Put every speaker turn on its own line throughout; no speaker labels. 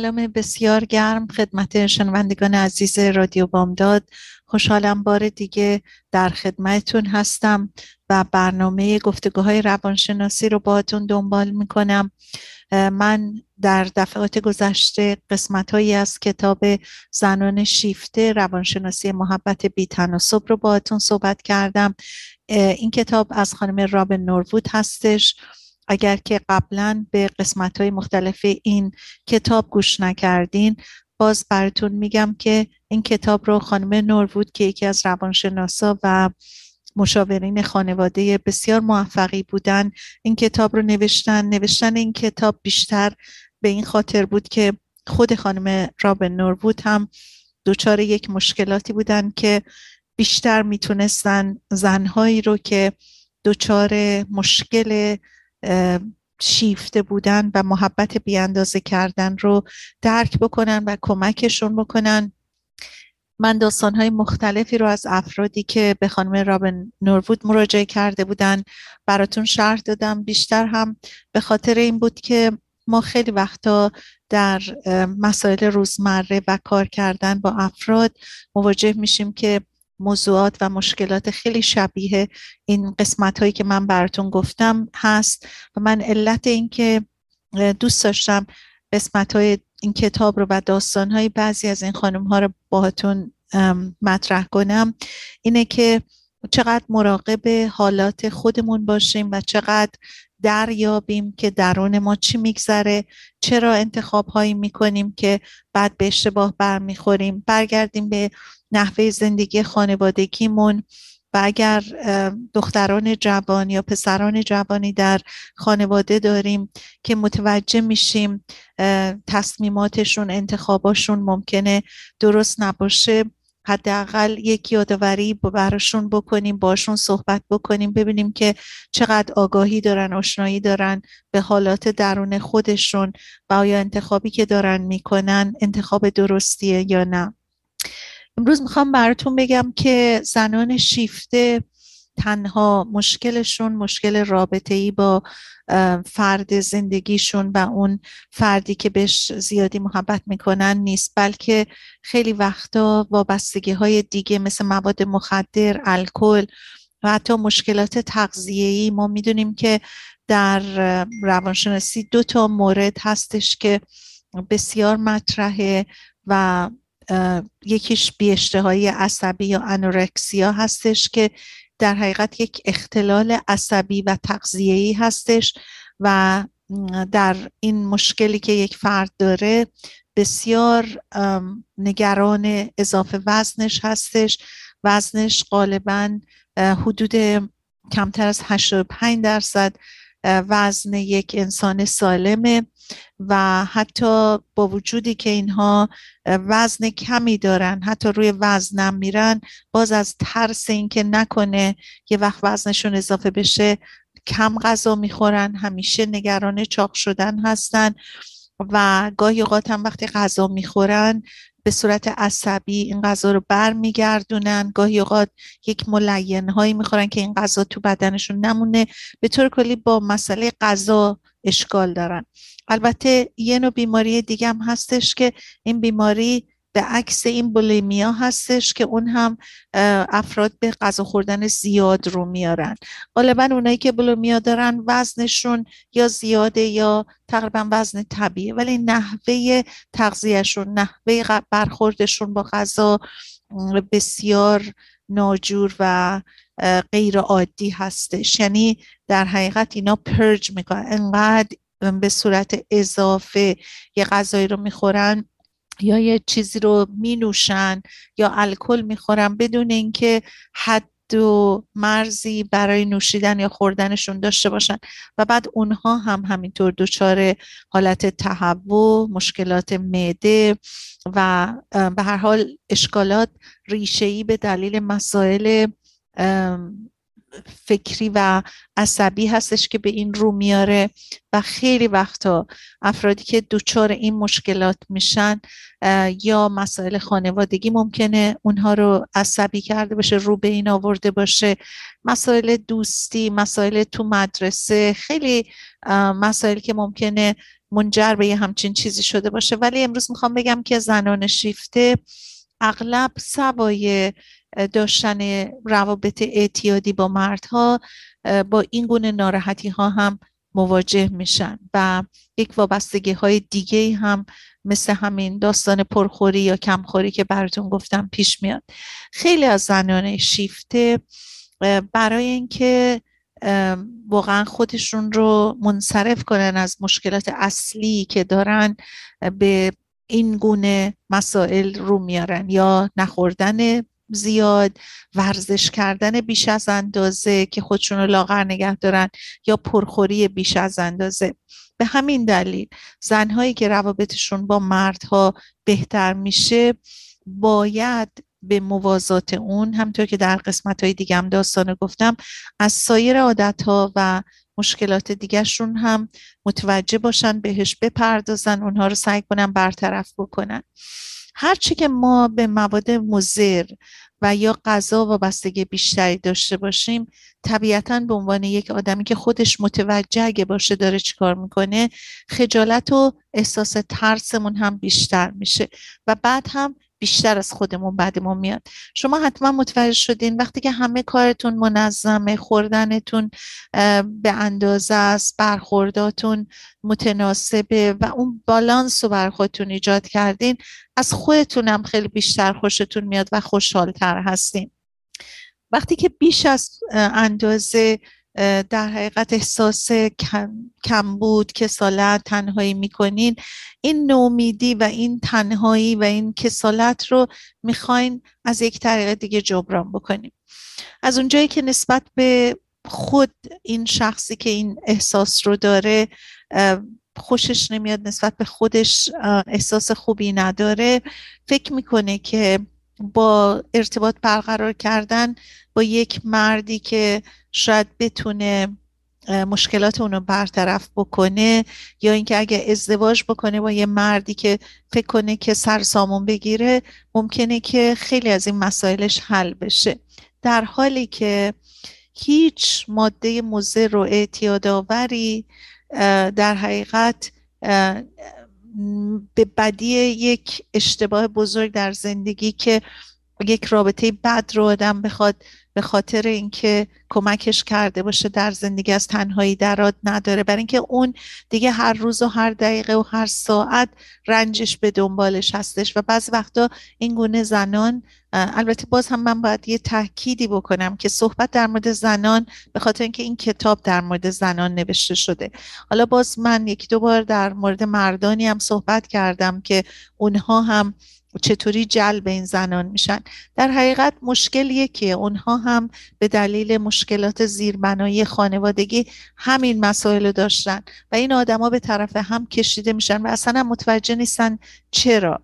سلام بسیار گرم خدمت شنوندگان عزیز رادیو بامداد. خوشحالم بار دیگه در خدمتتون هستم و برنامه گفتگوهای روانشناسی رو باتون دنبال می‌کنم. من در دفعات گذشته قسمت هایی از کتاب زنان شیفته روانشناسی محبت بی تناسب رو باهاتون صحبت کردم. این کتاب از خانم رابن نوروود هستش. اگر که قبلا به قسمت های مختلف این کتاب گوش نکردین باز براتون میگم که این کتاب رو خانم نوروود که یکی از روانشناسا و مشاورین خانواده بسیار موفقی بودن این کتاب رو نوشتن. نوشتن این کتاب بیشتر به این خاطر بود که خود خانم رابن نوروود هم دچار یک مشکلاتی بودن که بیشتر می‌تونستن زنهایی رو که دچار مشکل شیفته بودن و محبت بیاندازه کردن رو درک بکنن و کمکشون بکنن. من داستانهای مختلفی رو از افرادی که به خانم رابن نوروود مراجعه کرده بودن براتون شرح دادم. بیشتر هم به خاطر این بود که ما خیلی وقتا در مسائل روزمره و کار کردن با افراد مواجه میشیم که موضوعات و مشکلات خیلی شبیه این قسمت هایی که من براتون گفتم هست و من علت این که دوست داشتم قسمت های این کتاب رو و داستان های بعضی از این خانم ها رو باهاتون مطرح کنم. اینه که چقدر مراقب حالات خودمون باشیم و چقدر دریابیم که درون ما چی میگذره چرا انتخاب هایی می‌کنیم که بعد به اشتباه برمیخوریم. برگردیم به نحوه زندگی خانوادگیمون و اگر دختران جوان یا پسران جوانی در خانواده داریم که متوجه میشیم تصمیماتشون انتخاباشون ممکنه درست نباشه حداقل یک یادآوری براشون بکنیم باشون صحبت بکنیم ببینیم که چقدر آگاهی دارن آشنایی دارن به حالات درون خودشون و آیا انتخابی که دارن می‌کنن انتخاب درستیه یا نه. امروز می‌خوام براتون بگم که زنان شیفته تنها مشکلشون مشکل رابطه ای با فرد زندگیشون و اون فردی که بهش زیادی محبت می‌کنن نیست بلکه خیلی وقتا وابستگی های دیگه مثل مواد مخدر الکل و حتی مشکلات تغذیه‌ای. ما می‌دونیم که در روانشناسی دو تا مورد هستش که بسیار مطرحه و یکیش بیاشتهایی عصبی یا انورکسیا هستش که در حقیقت یک اختلال عصبی و تغذیه‌ای هستش و در این مشکلی که یک فرد داره بسیار نگران اضافه وزنش هستش. وزنش غالبا حدود کمتر از 85 درصد وزن یک انسان سالمه. و حتی با وجودی که اینها وزن کمی دارن حتی روی وزنم میرن باز از ترس اینکه نکنه یه وقت وزنشون اضافه بشه کم غذا می‌خورن همیشه نگران چاق شدن هستن و گاهی اوقات هم وقتی غذا می‌خورن به صورت عصبی این غذا رو برمیگردونن گاهی اوقات یک ملین هایی می‌خورن که این غذا تو بدنشون نمونه به طور کلی با مسئله غذا اشکال دارن. البته یه نوع بیماری دیگه هم هستش که این بیماری به عکس این بولیمیا هستش که اون هم افراد به غذا خوردن زیاد رو میارن. غالبا اونایی که بولیمیا دارن وزنشون یا زیاده یا تقریبا وزن طبیعی ولی نحوه تغذیهشون نحوه برخوردشون با غذا بسیار ناجور و غیر عادی هستش. یعنی در حقیقت اینا پرج می‌کنن. انقدر به صورت اضافه یه غذایی رو می‌خورن یا یه چیزی رو می نوشن یا الکل می‌خورن بدون اینکه حد حد و مرزی برای نوشیدن یا خوردنشون داشته باشن. و بعد اونها هم همینطور دچار حالت تهوع مشکلات معده و به هر حال اشکالات ریشه‌ای به دلیل مسائل فکری و عصبی هستش که به این رو میاره و خیلی وقتا افرادی که دچار این مشکلات میشن یا مسائل خانوادگی ممکنه اونها رو عصبی کرده باشه رو به این آورده باشه. مسائل دوستی مسائل تو مدرسه خیلی مسائلی که ممکنه منجر به یه همچین چیزی شده باشه. ولی امروز می‌خوام بگم که زنان شیفته اغلب سوای داشتن روابط اعتیادی با مردها با این گونه ناراحتی ها هم مواجه میشن و یک وابستگی های دیگه هم مثل همین داستان پرخوری یا کمخوری که براتون گفتم پیش میاد. خیلی از زنان شیفته برای اینکه واقعا خودشون رو منصرف کنن از مشکلات اصلی که دارن به این گونه مسائل رو میارن یا نخوردن زیاد ورزش کردن بیش از اندازه که خودشون رو لاغر نگه دارن یا پرخوری بیش از اندازه. به همین دلیل زنهایی که روابطشون با مردها بهتر میشه باید به موازات اون همطور که در قسمت های دیگه هم داستان گفتم از سایر عادت ها و مشکلات دیگرشون هم متوجه باشن بهش بپردازن اونها رو سعی کنن برطرف بکنن. هرچی که ما به مواد مزر و یا غذا وابستگی بیشتری داشته باشیم طبیعتا به عنوان یک آدمی که خودش متوجه اگه باشه داره چیکار می‌کنه خجالت و احساس ترسمون هم بیشتر میشه. و بعد هم بیشتر از خودمون بعدمون میاد. شما حتما متوجه شدین وقتی که همه کارتون منظمه خوردنتون به اندازه است برخورداتون متناسبه و اون بالانس رو بر خودتون ایجاد کردین از خودتون هم خیلی بیشتر خوشتون میاد و خوشحالتر هستین. وقتی که بیش از اندازه در حقیقت احساس کمبود کسالت تنهایی می‌کنین. این نومیدی و این تنهایی و این کسالت رو می‌خواین از یک طریق دیگه جبران بکنیم از اونجایی که نسبت به خود این شخصی که این احساس رو داره خوشش نمیاد نسبت به خودش احساس خوبی نداره فکر می‌کنه که با ارتباط برقرار کردن با یک مردی که شاید بتونه مشکلات اونو برطرف بکنه یا اینکه اگه ازدواج بکنه با یه مردی که فکر کنه که سر سامون بگیره ممکنه که خیلی از این مسائلش حل بشه. در حالی که هیچ ماده مضر و اعتیادآوری در حقیقت به بدی یک اشتباه بزرگ در زندگی که یک رابطه بد رو آدم بخواد به خاطر اینکه کمکش کرده باشه در زندگی از تنهایی درات نداره. برای اینکه اون دیگه هر روز و هر دقیقه و هر ساعت رنجش به دنبالش هستش و بعضی وقتا این گونه زنان البته باز هم من باید یه تاکیدی بکنم که صحبت در مورد زنان به خاطر اینکه این کتاب در مورد زنان نوشته شده. حالا باز من یکی دو بار در مورد مردانی هم صحبت کردم که اونها هم چطوری جلب این زنان میشن. در حقیقت مشکلیه که اونها هم به دلیل مشکلات زیربنایی خانوادگی همین مسائل داشتن و این آدما به طرف هم کشیده میشن و اصلا متوجه نیستن چرا.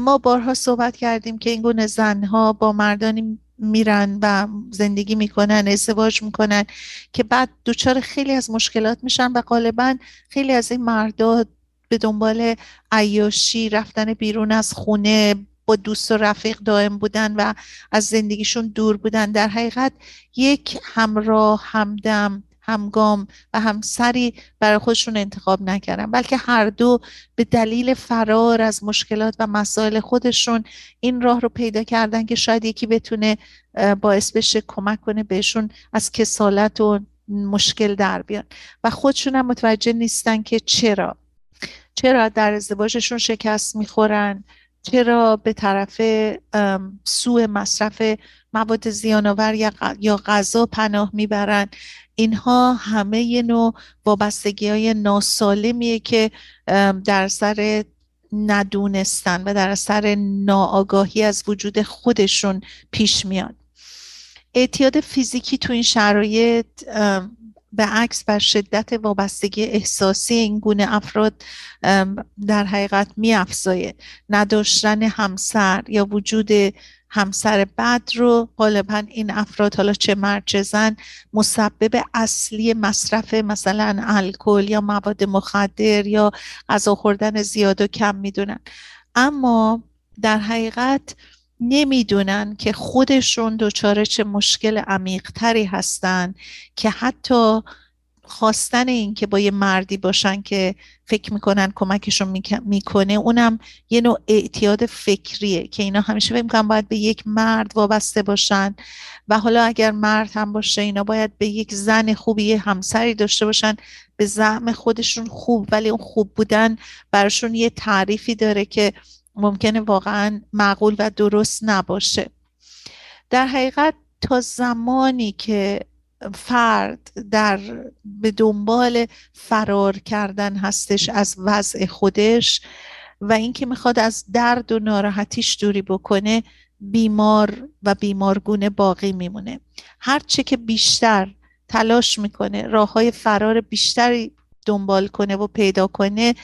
ما بارها صحبت کردیم که این گونه زنها با مردانی میرن و زندگی می‌کنن ازدواج می‌کنن که بعد دچار خیلی از مشکلات میشن و غالبا خیلی از این مردها به دنبال عیاشی رفتن بیرون از خونه با دوست و رفیق دائم بودن و از زندگیشون دور بودن. در حقیقت یک همراه همدم همگام و همسری برای خودشون انتخاب نکردن بلکه هر دو به دلیل فرار از مشکلات و مسائل خودشون این راه رو پیدا کردن که شاید یکی بتونه باعث بشه کمک کنه بهشون از کسالت و مشکل در بیان. و خودشون هم متوجه نیستن که چرا. چرا در ازدواجشون شکست می‌خورن؟ چرا به طرف سوء مصرف مواد زیانآور یا غذا پناه می‌برن؟ اینها همه یه نوع وابستگی های ناسالمیه که در سر ندونستن و در سر ناآگاهی از وجود خودشون پیش میاد. اعتیاد فیزیکی تو این شرایط به عکس بر شدت وابستگی احساسی این گونه افراد در حقیقت می افزایه نداشتن همسر یا وجود همسر بد رو غالبا این افراد حالا چه مرد چه زن مسبب اصلی مصرف مثلا الکل یا مواد مخدر یا غذا خوردن زیاد و کم می‌دونن. اما در حقیقت نمی‌دونن که خودشون دچار چه مشکل عمیقتری هستن که حتی خواستن این که با یه مردی باشن که فکر می‌کنن کمکشون می‌کنه اونم یه نوع اعتیاد فکریه که اینا همیشه فکر می‌کنن باید به یک مرد وابسته باشن و حالا اگر مرد هم باشه اینا باید به یک زن خوبی همسری داشته باشن به زعم خودشون خوب ولی اون خوب بودن براشون یه تعریفی داره که ممکنه واقعا معقول و درست نباشه. در حقیقت تا زمانی که فرد در به دنبال فرار کردن هستش از وضع خودش و اینکه می‌خواد از درد و ناراحتیش دوری بکنه بیمار و بیمارگونه باقی میمونه. هرچه که بیشتر تلاش می‌کنه راه های فرار بیشتری دنبال کنه و پیدا کنه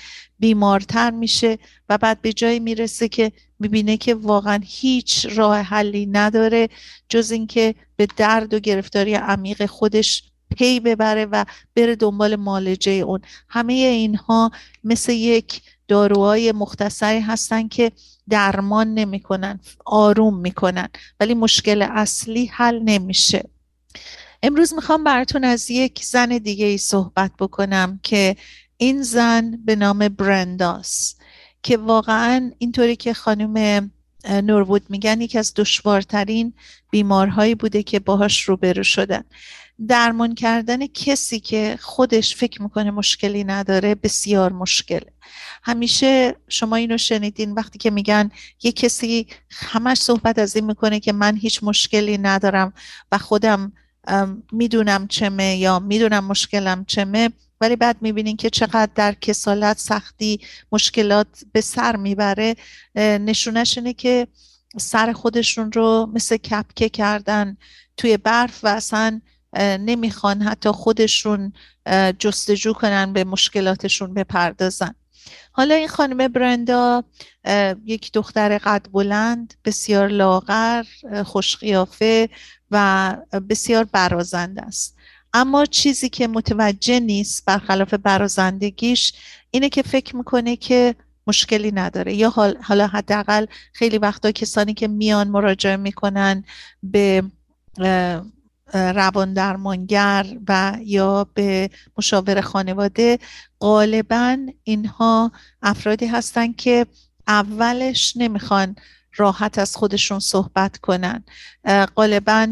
بیمارتر میشه و بعد به جایی می‌رسه که می‌بینه که واقعا هیچ راه حلی نداره جز اینکه به درد و گرفتاری عمیق خودش پی ببره و بره دنبال مالجه اون. همه اینها مثل یک داروهای مختصری هستن که درمان نمی‌کنن آروم می‌کنن ولی مشکل اصلی حل نمیشه. امروز می‌خوام براتون از یک زن دیگه ای صحبت بکنم که این زن به نام برنداس که واقعا اینطوری که خانم نوربود میگن یکی از دشوارترین بیمارهایی بوده که باهاش روبرو شدن. درمان کردن کسی که خودش فکر می‌کنه مشکلی نداره بسیار مشکله. همیشه شما اینو شنیدین وقتی که میگن یه کسی همش صحبت از این می‌کنه که من هیچ مشکلی ندارم و خودم می‌دونم چمه یا می‌دونم مشکلم چمه ولی بعد می‌بینین که چقدر در کسالت سختی مشکلات به سر می‌بره. نشونش اینه که سر خودشون رو مثل کپکه کردن توی برف و اصلا نمی‌خوان حتی خودشون جستجو کنن به مشکلاتشون بپردازن. حالا این خانم برندا یک دختر قد بلند بسیار لاغر خوشقیافه و بسیار برازنده است. اما چیزی که متوجه نیست برخلاف برازندگیش اینه که فکر می‌کنه که مشکلی نداره. یا حالا حداقل خیلی وقتا کسانی که میان مراجعه می‌کنن به روان درمانگر و یا به مشاور خانواده غالبا اینها افرادی هستن که اولش نمی‌خوان راحت از خودشون صحبت کنن. غالبا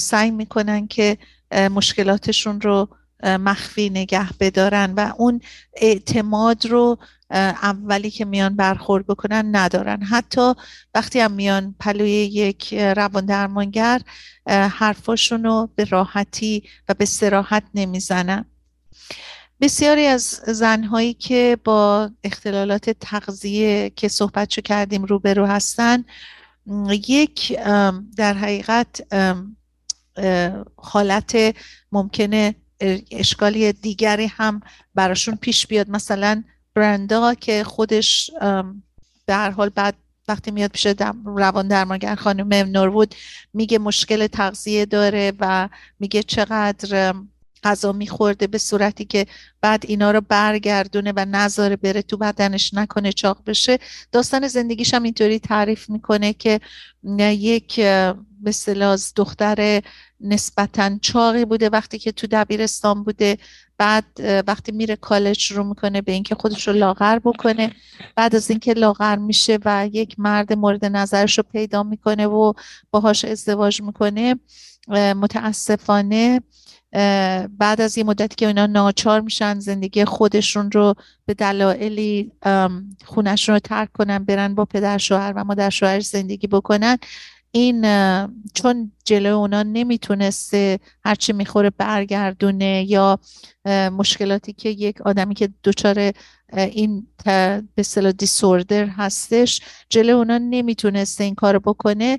سعی می‌کنن که مشکلاتشون رو مخفی نگه بدارن و اون اعتماد رو اولی که میان برخورد بکنن ندارن. حتی وقتی هم میان پلوی یک روان درمانگر حرفاشون رو به راحتی و به سراحت نمی‌زنن. بسیاری از زنهایی که با اختلالات تغذیه که صحبتشو کردیم روبرو هستن یک در حقیقت حالت ممکنه اشکالی دیگری هم براشون پیش بیاد. مثلا برندا که خودش به هر حال بعد وقتی میاد پیش روان درمانگر خانم نورود میگه مشکل تغذیه داره و میگه چقدر غذا میخورده به صورتی که بعد اینا رو برگردونه و نذاره بره تو بدنش نکنه چاق بشه. داستان زندگیش هم اینطوری تعریف می‌کنه که یک به دختر نسبتا چاقی بوده وقتی که تو دبیرستان بوده. بعد وقتی میره کالج شروع می‌کنه به اینکه خودش رو لاغر بکنه. بعد از اینکه لاغر میشه و یک مرد مورد نظرش رو پیدا می‌کنه و باهاش ازدواج می‌کنه متاسفانه بعد از یه مدتی که اینا ناچار میشن زندگی خودشون رو به دلایلی خونشون رو ترک کنن برن با پدر شوهر و مادر شوهر زندگی بکنن. این چون جلو اونا نمی‌تونسته هرچی می‌خوره برگردونه یا مشکلاتی که یک آدمی که دچار این به اصطلاح دیسوردر هستش جلو اونا نمی‌تونسته این کارو بکنه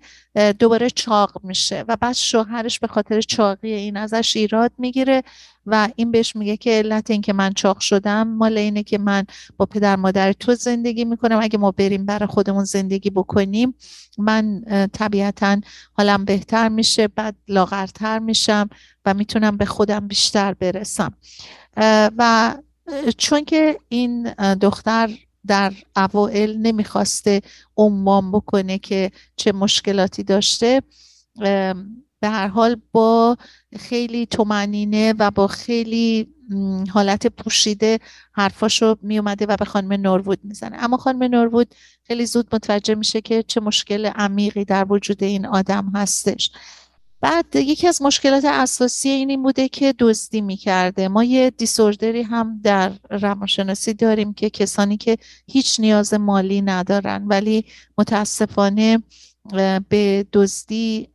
دوباره چاق میشه. و بعد شوهرش به خاطر چاقی این ازش ایراد می‌گیره و این بهش میگه که علت این که من چاق شدم مال اینه که من با پدر مادر تو زندگی می‌کنم. اگه ما بریم برای خودمون زندگی بکنیم من طبیعتا حالم بهتر میشه بعد لاغرتر میشم و می‌تونم به خودم بیشتر برسم. و چون که این دختر در اوائل نمی‌خواسته عمان بکنه که چه مشکلاتی داشته به هر حال با خیلی تومنینه و با خیلی حالت پوشیده حرفاشو می اومده و به خانم نورود می‌زنه. اما خانم نورود خیلی زود متوجه میشه که چه مشکل عمیقی در وجود این آدم هستش. بعد یکی از مشکلات اساسی این بوده که دزدی می‌کرده. ما یه دیسوردری هم در روانشناسی داریم که کسانی که هیچ نیاز مالی ندارن ولی متاسفانه به دزدی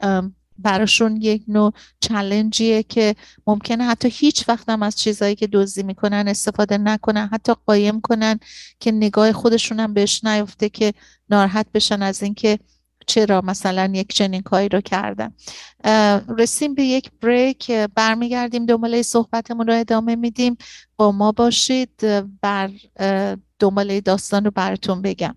براشون یک نوع چلنجیه که ممکنه حتی هیچ وقت هم از چیزهایی که دزدی می‌کنن استفاده نکنن حتی قایم کنن که نگاه خودشون هم بهش نیفته که ناراحت بشن از اینکه چرا مثلا یک چنین کاری رو کردن. رسیم به یک بریک برمیگردیم دنباله صحبتمون رو ادامه میدیم. با ما باشید بر دنباله داستان رو براتون بگم.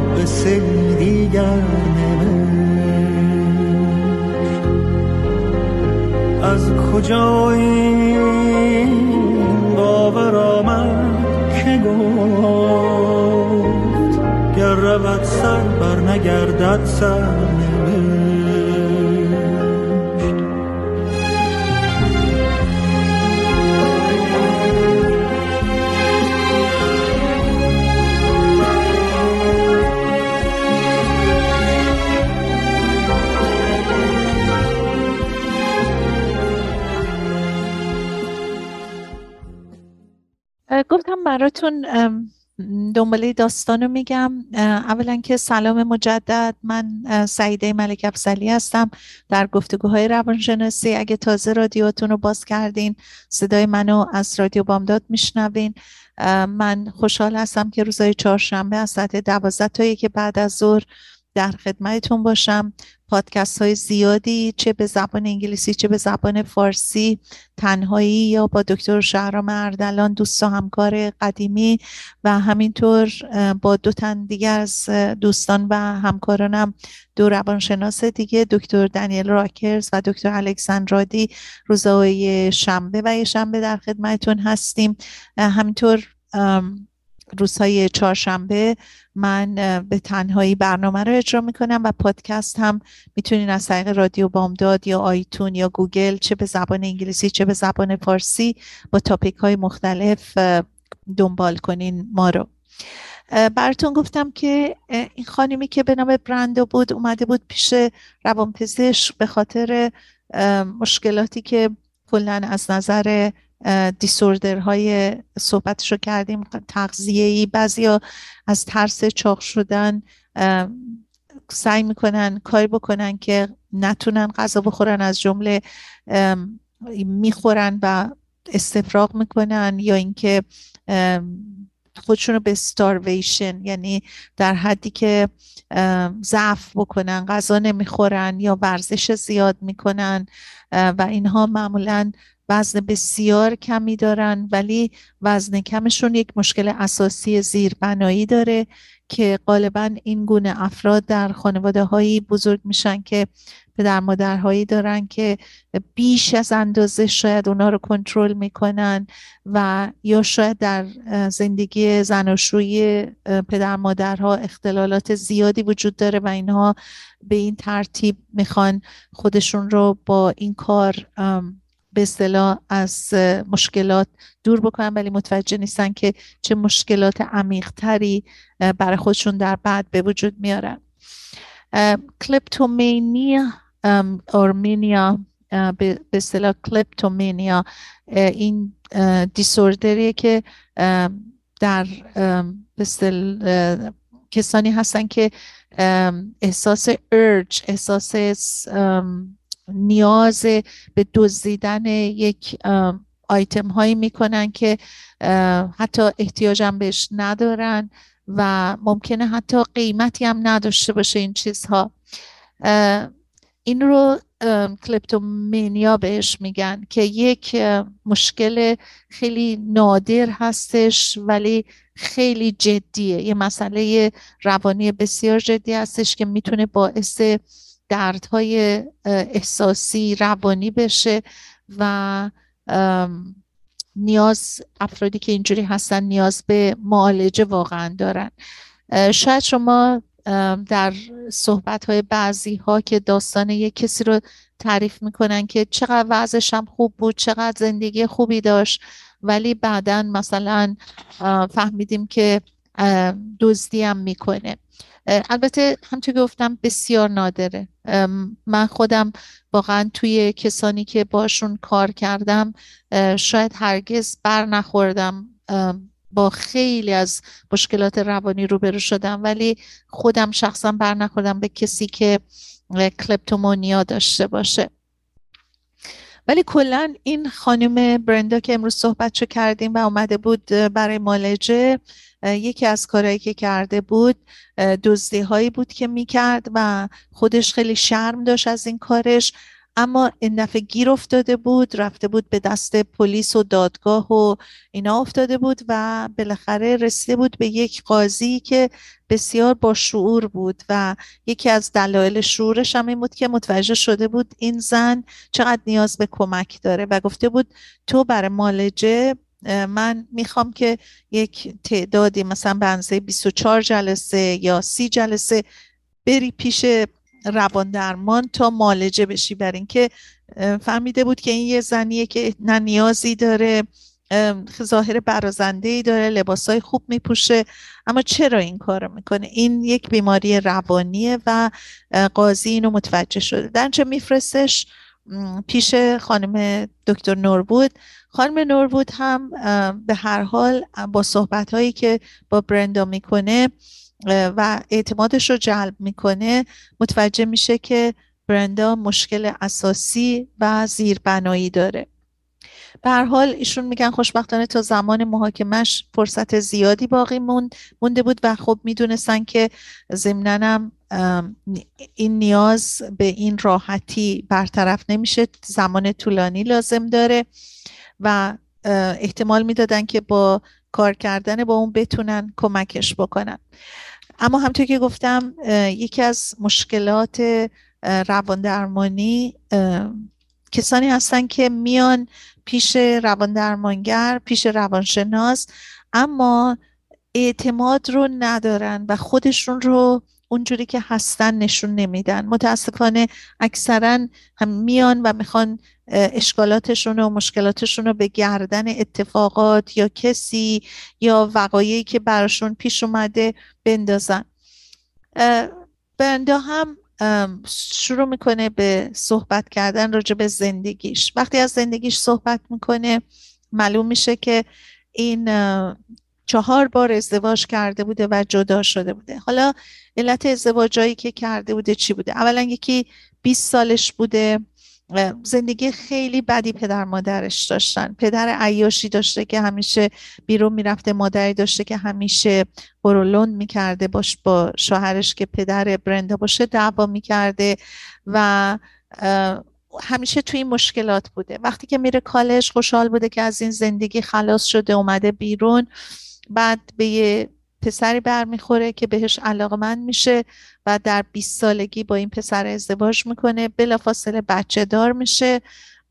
از کجا این باور آمد گفت گر رود سر بر نگردد سر.
گفتم براتون دنباله داستان رو میگم. اولا که سلام مجدد. من سعیده ملک افزلی هستم در گفتگوهای روانشناسی. اگه تازه رادیوتون رو باز کردین صدای منو از رادیو بامداد میشنوین. من خوشحال هستم که روزهای چهارشنبه از ساعت دوازده تا که بعد از ظهر در خدمتتون باشم. پادکست های زیادی چه به زبان انگلیسی چه به زبان فارسی تنهایی یا با دکتر شهرام اردلان دوست و همکار قدیمی و همینطور با دو تن دیگر از دوستان و همکارانم دو روانشناس دیگه دکتر دانیل راکرز و دکتر الکساندرادی روزهای شنبه و یه شنبه در خدمتتون هستیم. همینطور روزهای چهارشنبه من به تنهایی برنامه رو اجرا می‌کنم و پادکست هم می‌تونین از طریق رادیو بامداد یا آیتون یا گوگل چه به زبان انگلیسی چه به زبان فارسی با تاپیک های مختلف دنبال کنین ما رو. براتون گفتم که این خانمی که به نام برندو بود اومده بود پیش روانپزشک به خاطر مشکلاتی که کلا از نظر دیسوردرهای صحبتشو کردیم تغذیه ای ها از ترس چاق شدن سعی می‌کنن کاری بکنن که نتونن غذا بخورن از جمله می‌خورن و استفراغ می‌کنن یا اینکه خودشون رو به ستارویشن یعنی در حدی که ضعف بکنن غذا نمی‌خورن یا ورزش زیاد می‌کنن و اینها معمولا وزن بسیار کمی دارن ولی وزن کمشون یک مشکل اساسی زیربنایی داره که غالبا این گونه افراد در خانواده هایی بزرگ میشن که پدر مادرهایی دارن که بیش از اندازه شاید اونا رو کنترل می‌کنن و یا شاید در زندگی زناشویی پدر مادرها اختلالات زیادی وجود داره و اینها به این ترتیب می‌خوان خودشون رو با این کار به اصطلاح از مشکلات دور بکنن ولی متوجه نیستن که چه مشکلات عمیقتری برای خودشون در بعد به وجود میارن. کلیپتومینیا آرمینیا به اصطلاح کلیپتومینیا این دیسوردریه که در کسانی هستن که احساس ارج احساس نیاز به دزدیدن یک آیتم هایی می‌کنن که حتی احتیاجم بهش ندارن و ممکنه حتی قیمتی هم نداشته باشه این چیزها. این رو کلیپتومینیا بهش میگن که یک مشکل خیلی نادر هستش ولی خیلی جدیه. یه مسئله روانی بسیار جدی هستش که می‌تونه باعث دردهای احساسی روانی بشه و نیاز افرادی که اینجوری هستن نیاز به معالجه واقعا دارن. شاید شما در صحبت های بعضی ها که داستان یک کسی رو تعریف می‌کنن که چقدر وضعش هم خوب بود چقدر زندگی خوبی داشت ولی بعدا مثلا فهمیدیم که دزدی هم می‌کنه. البته همطور گفتم بسیار نادره. من خودم واقعا توی کسانی که باشون کار کردم شاید هرگز بر نخوردم. با خیلی از مشکلات روانی روبرو شدم ولی خودم شخصا بر نخوردم به کسی که کلپتومونیا داشته باشه. ولی کلا این خانم برندا که امروز صحبت کردیم و اومده بود برای مالجه یکی از کارهایی که کرده بود دزدی هایی بود که می‌کرد و خودش خیلی شرم داشت از این کارش. اما این دفعه گیر افتاده بود رفته بود به دست پلیس و دادگاه و اینا افتاده بود و بالاخره رسیده بود به یک قاضی که بسیار با شعور بود و یکی از دلایل شعورش هم این بود که متوجه شده بود این زن چقدر نیاز به کمک داره و گفته بود تو برای مالجه من می‌خوام که یک تعدادی مثلا به اندازه 24 جلسه یا 30 جلسه بری پیش روان درمان تا مالجه بشی. بر اینکه فهمیده بود که این یه زنیه که نه نیازی داره ظاهر برازنده ای داره لباسای خوب میپوشه. اما چرا این کار می‌کنه؟ این یک بیماری روانیه و قاضی اینو متوجه شده. در چه میفرستش؟ پیش خانم دکتر نوربود خانم نوربود هم به هر حال با صحبت هایی که با برندا می‌کنه و اعتمادش رو جلب می‌کنه متوجه میشه که برندا مشکل اساسی و زیربنایی داره. به هر حال ایشون میگن خوشبختانه تا زمان محاکمش فرصت زیادی باقی مونده بود و خب می‌دونستن که ضمنانم این نیاز به این راحتی برطرف نمیشه زمان طولانی لازم داره. و احتمال می‌دادن که با کار کردن با اون بتونن کمکش بکنن. اما همطور که گفتم یکی از مشکلات روان درمانی کسانی هستن که میان پیش روان درمانگر پیش روانشناس اما اعتماد رو ندارن و خودشون رو اونجوری که هستن نشون نمیدن. متاسفانه اکثرا هم میان و می‌خوان اشکالاتشون و مشکلاتشون رو به گردن اتفاقات یا کسی یا وقایعی که براشون پیش اومده بندازن. بندا هم شروع می‌کنه به صحبت کردن راجع به زندگیش. وقتی از زندگیش صحبت می‌کنه معلوم میشه که این چهار بار ازدواج کرده بوده و جدا شده بوده. حالا علت ازدواجایی که کرده بوده چی بوده؟ اولا یکی 20 سالش بوده زندگی خیلی بدی پدر مادرش داشتن. پدر عیاشی داشته که همیشه بیرون می‌رفته مادری داشته که همیشه برولند می‌کرده باش با شوهرش که پدر برندا باشه دعوا می‌کرده و همیشه توی این مشکلات بوده. وقتی که میره کالج خوشحال بوده که از این زندگی خلاص شده اومده بیرون بعد به یه پسری برمیخوره که بهش علاقمند میشه و در 20 سالگی با این پسر ازدواج می‌کنه. بلافاصله بچه دار میشه.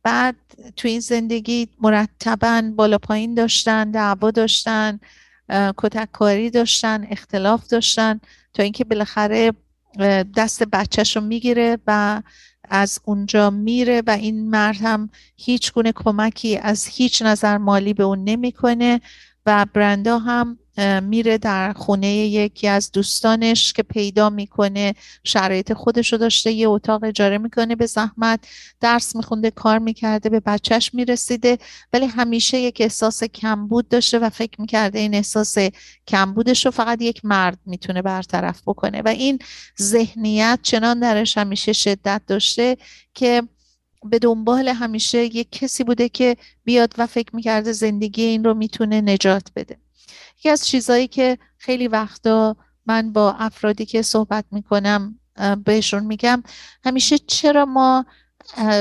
بعد تو این زندگی مرتبا بالا پایین داشتن دعوا داشتن کتک کاری داشتن اختلاف داشتن تا اینکه بالاخره دست بچهش رو می‌گیره و از اونجا میره و این مرد هم هیچ گونه کمکی از هیچ نظر مالی به اون نمی‌کنه و برندا هم میره در خونه یکی از دوستانش که پیدا می‌کنه. شرایط خودش رو داشته یه اتاق اجاره می‌کنه به زحمت. درس میخونده کار می‌کرده به بچهش می‌رسیده. ولی همیشه یک احساس کمبود داشته و فکر می‌کرده این احساس کمبودش رو فقط یک مرد می‌تونه برطرف بکنه. و این ذهنیت چنان درش همیشه شدت داشته که به دنبال همیشه یک کسی بوده که بیاد و فکر می‌کرده زندگی این رو می‌تونه نجات بده. یکی از چیزهایی که خیلی وقتا من با افرادی که صحبت می‌کنم بهشون میگم همیشه چرا ما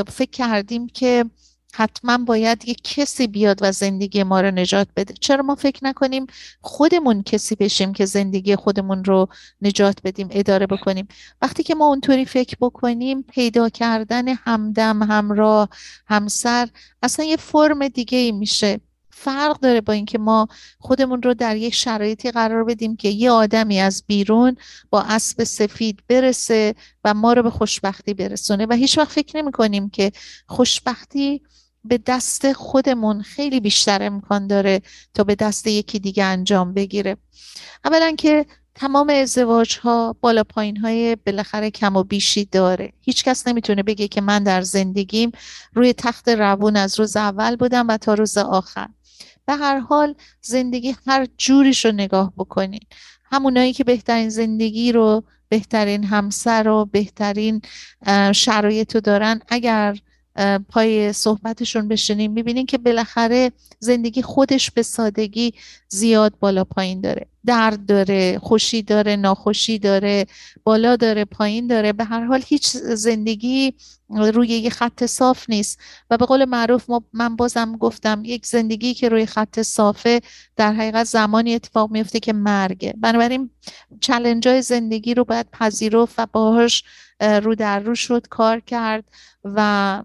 فکر کردیم که حتما باید یک کسی بیاد و زندگی ما رو نجات بده؟ چرا ما فکر نکنیم خودمون کسی بشیم که زندگی خودمون رو نجات بدیم اداره بکنیم؟ وقتی که ما اونطوری فکر بکنیم پیدا کردن همدم همراه همسر اصلا یه فرم دیگه ای میشه. فرق داره با اینکه ما خودمون رو در یک شرایطی قرار بدیم که یه آدمی از بیرون با اسب سفید برسه و ما رو به خوشبختی برسونه. و هیچ وقت فکر نمی کنیم که خوشبختی به دست خودمون خیلی بیشتر امکان داره تا به دست یکی دیگه انجام بگیره. اولا که تمام ازدواج ها بالا پایین های بالاخره کم و بیشی داره. هیچ کس نمی‌تونه بگه که من در زندگیم روی تخت روون از روز اول بودم و تا روز آخر. به هر حال زندگی هر جوریش رو نگاه بکنین. همونایی که بهترین زندگی رو بهترین همسر رو بهترین شرایط رو دارن اگر پای صحبتشون بشنیم می‌بینین که بالاخره زندگی خودش به سادگی زیاد بالا پایین داره. درد داره خوشی داره ناخوشی داره بالا داره پایین داره به هر حال هیچ زندگی روی یه خط صاف نیست. و به قول معروف ما من بازم گفتم یک زندگی که روی خط صافه در حقیقت زمانی اتفاق میفته که مرگه. بنابراین چلنج های زندگی رو باید پذیرفت و باهاش رو در رو شد کار کرد و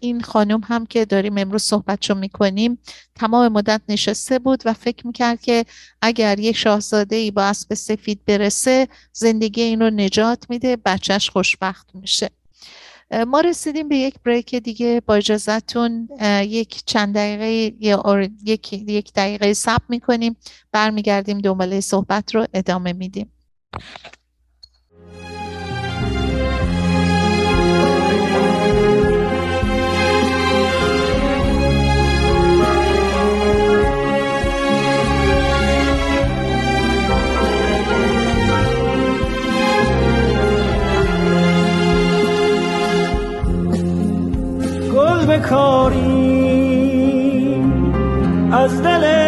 این خانم هم که داریم امروز صحبتشو می‌کنیم تمام مدت نشسته بود و فکر می‌کرد که اگر یک شاهزاده ای با اسب سفید برسه زندگی این رو نجات میده بچهش خوشبخت میشه. ما رسیدیم به یک بریک دیگه. با اجازتون یک چند دقیقه یا یک, یک دقیقه سب می‌کنیم. برمیگردیم دنباله صحبت رو ادامه میدیم.
بکاری از دل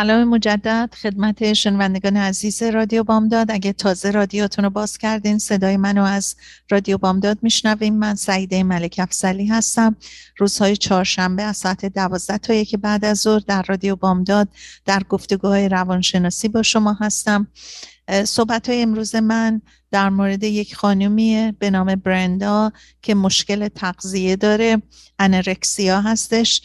سلام مجدد. خدمت شنوندگان عزیز رادیو بامداد. اگه تازه رادیوتون رو باز کردین صدای منو از رادیو بامداد میشنویم من سعیده ملک افسلی هستم. روزهای چهارشنبه از ساعت دوازده تا یک بعد از ظهر در رادیو بامداد در گفتگوهای روانشناسی با شما هستم. صحبت های امروز من در مورد یک خانومیه به نام برندا که مشکل تغذیه داره. انرکسیا هستش.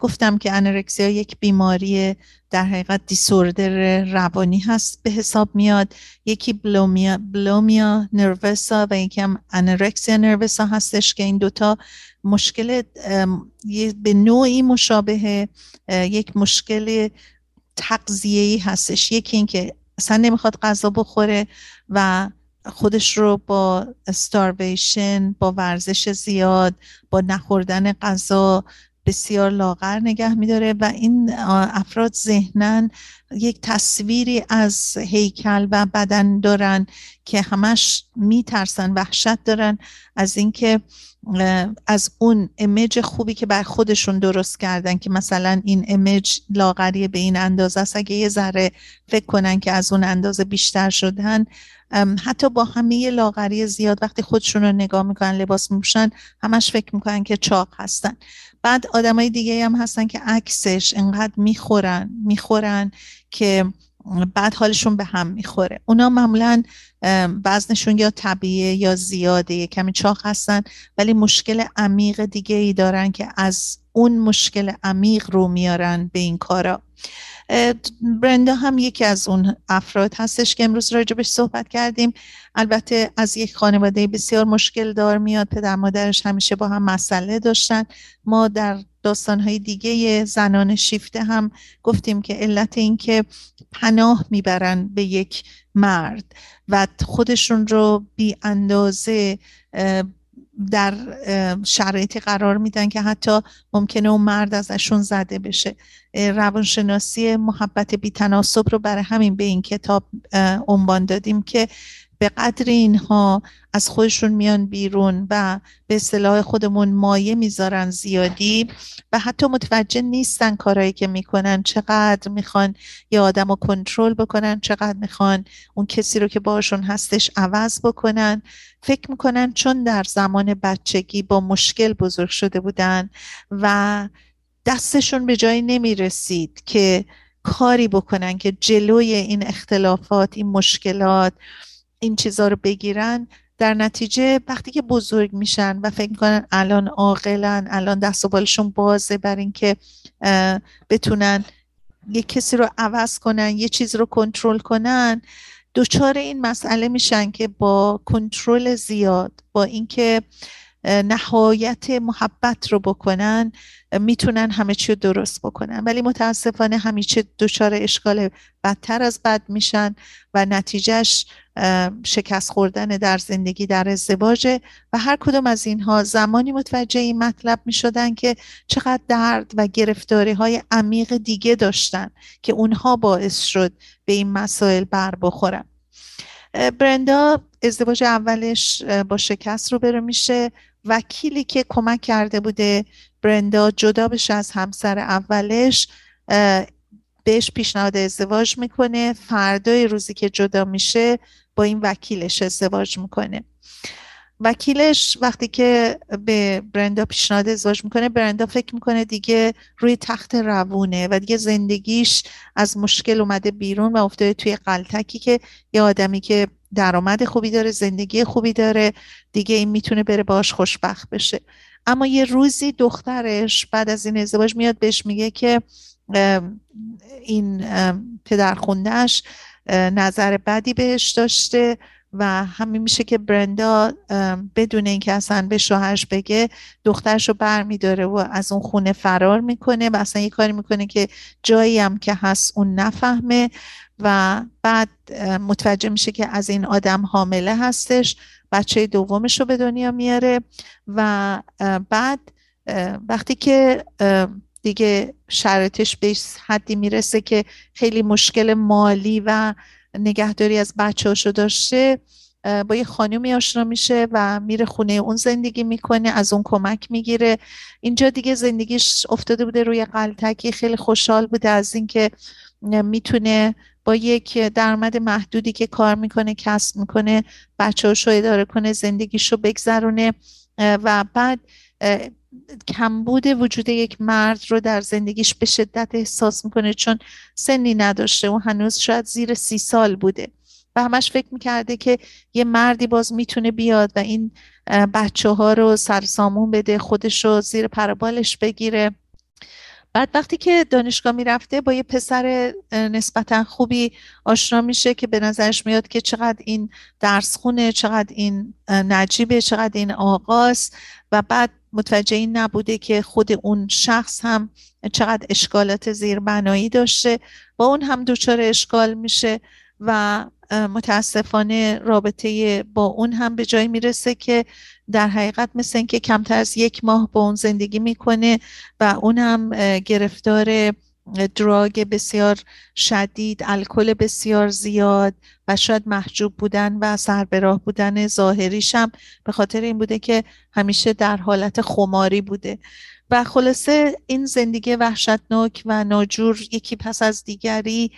گفتم که انرکسیا یک بیماری در حقیقت دیسوردر روانی هست به حساب میاد. یکی بلومیا, بلومیا نروسا و یکی هم انرکسیا نروسا هستش که این دوتا مشکل به نوعی مشابه یک مشکل تغذیه‌ای هستش. یکی اینکه اصلا نمی‌خواد غذا بخوره و خودش رو با استارویشن با ورزش زیاد با نخوردن غذا بسیار لاغر نگه میداره و این افراد ذهنا یک تصویری از هیکل و بدن دارن که همش میترسن وحشت دارن از اینکه از اون امیج خوبی که بر خودشون درست کردن که مثلا این امیج لاغری به این اندازه است. اگه یه ذره فکر کنن که از اون اندازه بیشتر شدن حتی با همه لاغری زیاد وقتی خودشون رو نگاه می‌کنن لباس میپوشن همش فکر می‌کنن که چاق هستن. بعد آدمای دیگه هم هستن که عکسش انقدر می‌خورن می‌خورن که بعد حالشون به هم می‌خوره. اونا معمولا وزنشون یا طبیعه یا زیاده کمی چاق هستن. ولی مشکل عمیق دیگه ای دارن که از اون مشکل عمیق رو میارن به این کارا. برندا هم یکی از اون افراد هستش که امروز راجبش صحبت کردیم. البته از یک خانواده بسیار مشکل دار میاد. پدر مادرش همیشه با هم مسئله داشتن. ما در داستانهای دیگه زنان شیفته هم گفتیم که علت این که پناه می‌برن به یک مرد و خودشون رو بی اندازه در شرایطی قرار میدن که حتی ممکنه اون مرد ازشون زده بشه. روانشناسی محبت بی تناسب رو برای همین به این کتاب عنوان دادیم که به قدر اینها از خودشون میان بیرون و به اصطلاح خودمون مایه می‌ذارن زیادی و حتی متوجه نیستن کارهایی که می‌کنن. چقدر می‌خوان یه آدم رو کنترل بکنن چقدر می‌خوان اون کسی رو که باشون هستش عوض بکنن. فکر می‌کنن چون در زمان بچگی با مشکل بزرگ شده بودن و دستشون به جایی نمی‌رسید که کاری بکنن که جلوی این اختلافات این مشکلات این چیزها رو بگیرن در نتیجه وقتی که بزرگ میشن و فکر می‌کنن الان عاقلن الان دست و بالشون بازه بر اینکه بتونن یه کسی رو عوض کنن یه چیز رو کنترل کنن دچار این مسئله میشن که با کنترل زیاد با اینکه نهایت محبت رو بکنن می‌تونن همه چی رو درست بکنن. ولی متاسفانه همیشه دچار اشکال بدتر از بد میشن و نتیجهش شکست خوردن در زندگی در ازدواج و هر کدوم از اینها زمانی متوجه این مطلب می شدن که چقدر درد و گرفتاری های عمیق دیگه داشتن که اونها باعث شد به این مسائل بر بخورن. برندا ازدواج اولش با شکست رو بره میشه. وکیلی که کمک کرده بوده برندا جدا بشه از همسر اولش بهش پیشنهاد ازدواج می‌کنه. فردای روزی که جدا میشه با این وکیلش ازدواج می‌کنه. وکیلش وقتی که به برندا پیشنهاد ازدواج می‌کنه برندا فکر می‌کنه دیگه روی تخت روونه و دیگه زندگیش از مشکل اومده بیرون و افتاده توی قلتکی که یه آدمی که درآمد خوبی داره زندگی خوبی داره دیگه این می‌تونه بره باش خوشبخت بشه. اما یه روزی دخترش بعد از این ازدواج میاد بهش میگه که این پدر خوندهش نظر بدی بهش داشته و همین میشه که برندا بدون اینکه اصلا به شوهرش بگه دخترش رو بر میداره و از اون خونه فرار می‌کنه و اصلا یه کاری می‌کنه که جایی هم که هست اون نفهمه و بعد متوجه میشه که از این آدم حامله هستش بچه دومش رو به دنیا میاره و بعد وقتی که دیگه شرایطش به حدی می‌رسه که خیلی مشکل مالی و نگهداری از بچه هاشو داشته با یه خانومی آشنا میشه و میره خونه اون زندگی می‌کنه از اون کمک می‌گیره. اینجا دیگه زندگیش افتاده بوده روی قلتکی خیلی خوشحال بوده از اینکه می‌تونه با یک درآمد محدودی که کار می‌کنه کسب می‌کنه بچه رو اداره کنه زندگیشو بگذرونه. و بعد کمبود وجود یک مرد رو در زندگیش به شدت احساس می‌کنه چون سنی نداشته و هنوز شاید زیر سی سال بوده. و همش فکر می‌کرده که یه مردی باز می‌تونه بیاد و این بچه ها رو سرسامون بده خودش رو زیر پربالش بگیره. بعد وقتی که دانشگاه می‌رفته با یه پسر نسبتا خوبی آشنا میشه که به نظرش میاد که چقدر این درس خونه چقدر این نجیبه چقدر این آغاز و بعد متوجه این نبوده که خود اون شخص هم چقدر اشکالات زیربنایی داشته. و اون هم دچار اشکال میشه و متاسفانه رابطه با اون هم به جایی می‌رسه که در حقیقت مثل اینکه کمتر از یک ماه با اون زندگی می‌کنه و اون هم گرفتار دراگ بسیار شدید الکل بسیار زیاد و شاید محجوب بودن و سربراه بودن ظاهریش هم به خاطر این بوده که همیشه در حالت خماری بوده. و خلاصه این زندگی وحشتناک و ناجور یکی پس از دیگری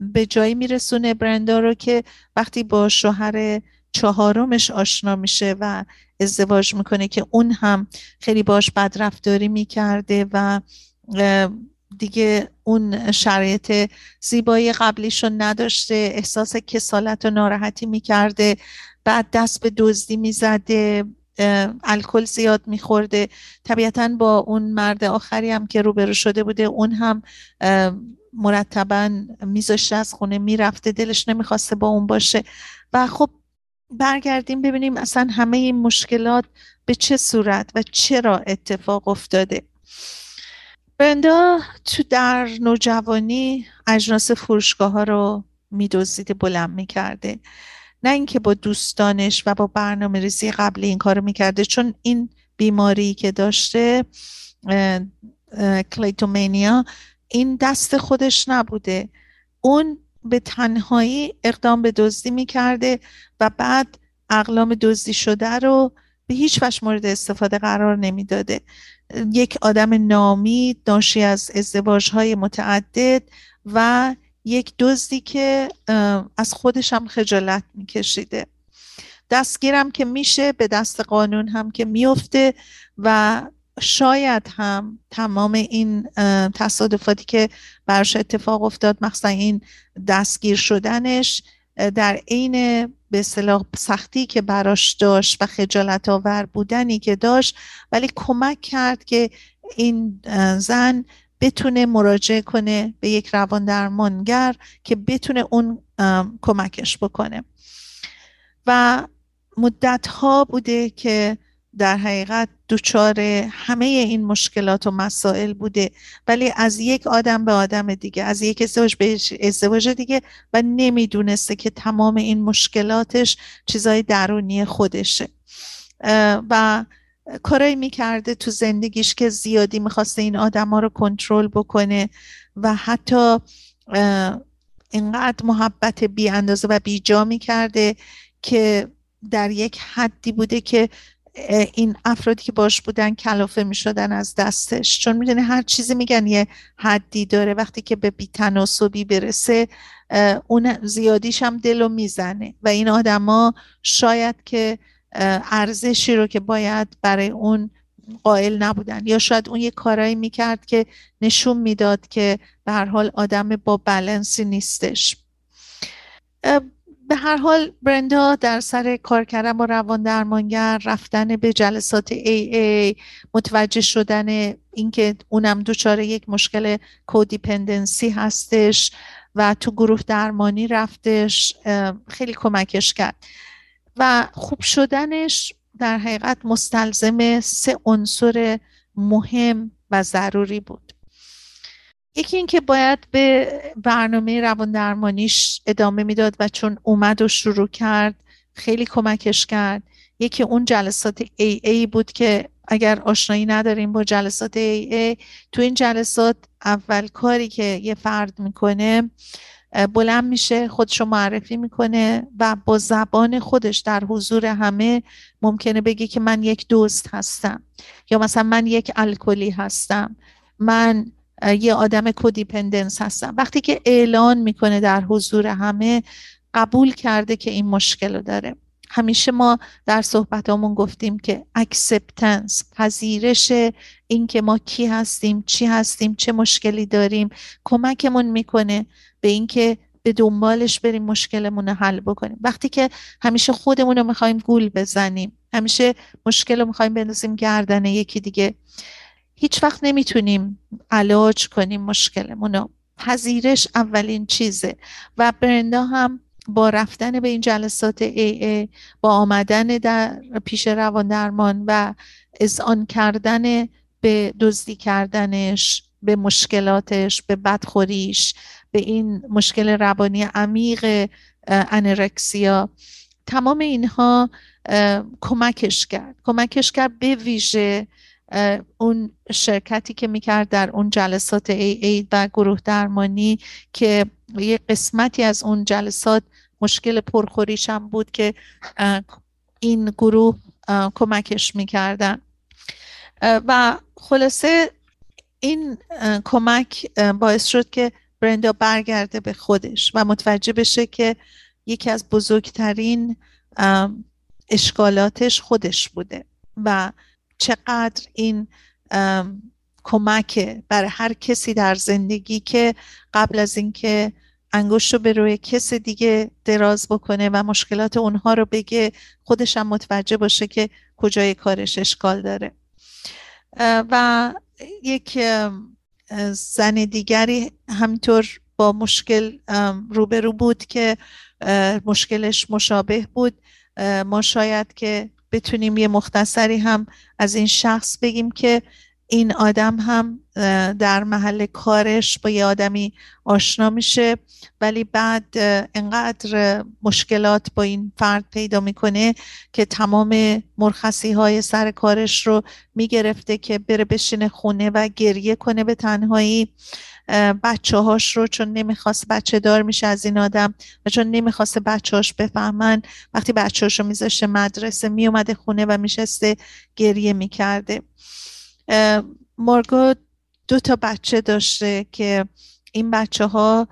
به جایی میرسونه برندا رو که وقتی با شوهر چهارمش آشنا میشه و ازدواج می‌کنه که اون هم خیلی باش بدرفتاری می‌کرده و دیگه اون شرایط زیبایی قبلیشو نداشته احساس کسالت و ناراحتی می‌کرده بعد دست به دزدی می‌زده الکل زیاد میخورده. طبیعتا با اون مرد آخری هم که روبرو شده بوده اون هم مرتبا میذاشته از خونه می‌رفته دلش نمی‌خواسته با اون باشه. و خب برگردیم ببینیم اصلا همه این مشکلات به چه صورت و چرا اتفاق افتاده. برندا تو در نوجوانی اجناس فروشگاه ها رو میدوزیده بلند می‌کرده. نه اینکه با دوستانش و با برنامه ریزی قبل این کارو می‌کرده چون این بیماری که داشته کلیتومینیا این دست خودش نبوده. اون به تنهایی اقدام به دزدی می‌کرده و بعد اقلام دزدی شده رو به هیچ وجه مورد استفاده قرار نمی‌داده. یک آدم نامی ناشی از ازدواج های متعدد و یک دزدی که از خودش هم خجالت میکشیده. دستگیرم که میشه به دست قانون هم که میفته و شاید هم تمام این تصادفاتی که براش اتفاق افتاد مخصوصا این دستگیر شدنش در عین به اصطلاح سختی که براش داشت و خجالت آور بودنی که داشت ولی کمک کرد که این زن بتونه مراجعه کنه به یک روان درمانگر که بتونه اون کمکش بکنه. و مدت ها بوده که در حقیقت دچار همه این مشکلات و مسائل بوده. ولی از یک آدم به آدم دیگه از یک ازدواج به ازدواج دیگه و نمی‌دونسته که تمام این مشکلاتش چیزای درونی خودشه. و کارایی می‌کرده تو زندگیش که زیادی می‌خواسته این آدم ها رو کنترل بکنه و حتی اینقدر محبت بی اندازه و بی جا می‌کرده که در یک حدی بوده که این افرادی که باش بودن کلافه می شدن از دستش. چون می‌دونه هر چیزی میگن یه حدی داره وقتی که به بیتناسبی برسه اون زیادیش هم دلو می‌زنه. و این آدما شاید که ارزشی رو که باید برای اون قائل نبودن. یا شاید اون یه کارایی می‌کرد که نشون می‌داد که به هر حال آدم با بلنسی نیستش. به هر حال برندا در سر کار کردن با روان درمانگر رفتن به جلسات ای ای متوجه شدن اینکه اونم دچار یک مشکل کودیپندنسی هستش و تو گروه درمانی رفتش خیلی کمکش کرد. و خوب شدنش در حقیقت مستلزم سه عنصر مهم و ضروری بود. یکی اینکه باید به برنامه روان درمانیش ادامه می‌داد و چون اومد و شروع کرد خیلی کمکش کرد. یکی اون جلسات ای ای بود که اگر آشنایی نداریم با جلسات ای ای تو این جلسات اول کاری که یه فرد می‌کنه بلند میشه خودشو معرفی می‌کنه و با زبان خودش در حضور همه ممکنه بگه که من یک دوست هستم یا مثلا من یک الکلی هستم. من یه آدم codependence هستم. وقتی که اعلان می‌کنه در حضور همه قبول کرده که این مشکل رو داره. همیشه ما در صحبتامون گفتیم که acceptance پذیرش اینکه ما کی هستیم چی هستیم چه مشکلی داریم کمکمون می‌کنه به اینکه به دنبالش بریم مشکلمون رو حل بکنیم. وقتی که همیشه خودمون رو می‌خوایم گول بزنیم همیشه مشکل رو می‌خوایم بندازیم گردن یکی دیگه. هیچ وقت نمی‌تونیم علاج کنیم مشکلمون رو پذیرش اولین چیزه. و برندا هم با رفتن به این جلسات ای ای با آمدن در پیش روان درمان و آن کردن به دزدی کردنش به مشکلاتش به بدخوریش به این مشکل روانی عمیق انرکسیا تمام اینها کمکش کرد. کمکش کرد به ویژه اون شرکتی که می‌کرد در اون جلسات ای ای و گروه درمانی که یه قسمتی از اون جلسات مشکل پرخوریش هم بود که این گروه کمکش می‌کردن. و خلاصه این کمک باعث شد که برندا برگرده به خودش و متوجه بشه که یکی از بزرگترین اشکالاتش خودش بوده و چقدر این کمک برای هر کسی در زندگی که قبل از اینکه انگشت رو به روی کس دیگه دراز بکنه و مشکلات اونها رو بگه خودش هم متوجه باشه که کجای کارش اشکال داره. و یک زن دیگری همینطور با مشکل روبرو بود که مشکلش مشابه بود. ما شاید که بتونیم یه مختصری هم از این شخص بگیم که این آدم هم در محل کارش با یه آدمی آشنا میشه ولی بعد انقدر مشکلات با این فرد پیدا می‌کنه که تمام مرخصی های سر کارش رو می‌گرفته که بره بشینه خونه و گریه کنه به تنهایی. بچه هاش رو چون نمی‌خواست بچه دار میشه از این آدم و چون نمی‌خواست بچه هاش بفهمن وقتی بچه هاش رو میذاشته مدرسه میومده خونه و میشسته گریه می‌کرده. مارگو دو تا بچه داشته که این بچه ها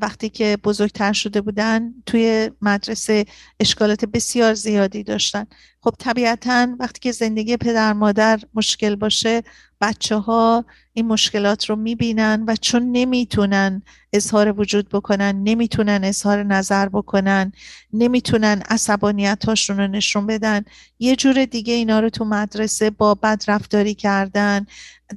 وقتی که بزرگتر شده بودن توی مدرسه اشکالات بسیار زیادی داشتن. خب طبیعتا وقتی که زندگی پدر مادر مشکل باشه بچه ها این مشکلات رو می‌بینن و چون نمی‌تونن اظهار وجود بکنن نمی‌تونن اظهار نظر بکنن نمی‌تونن عصبانیت رو نشون بدن یه جور دیگه اینا رو تو مدرسه با بد رفتاری کردن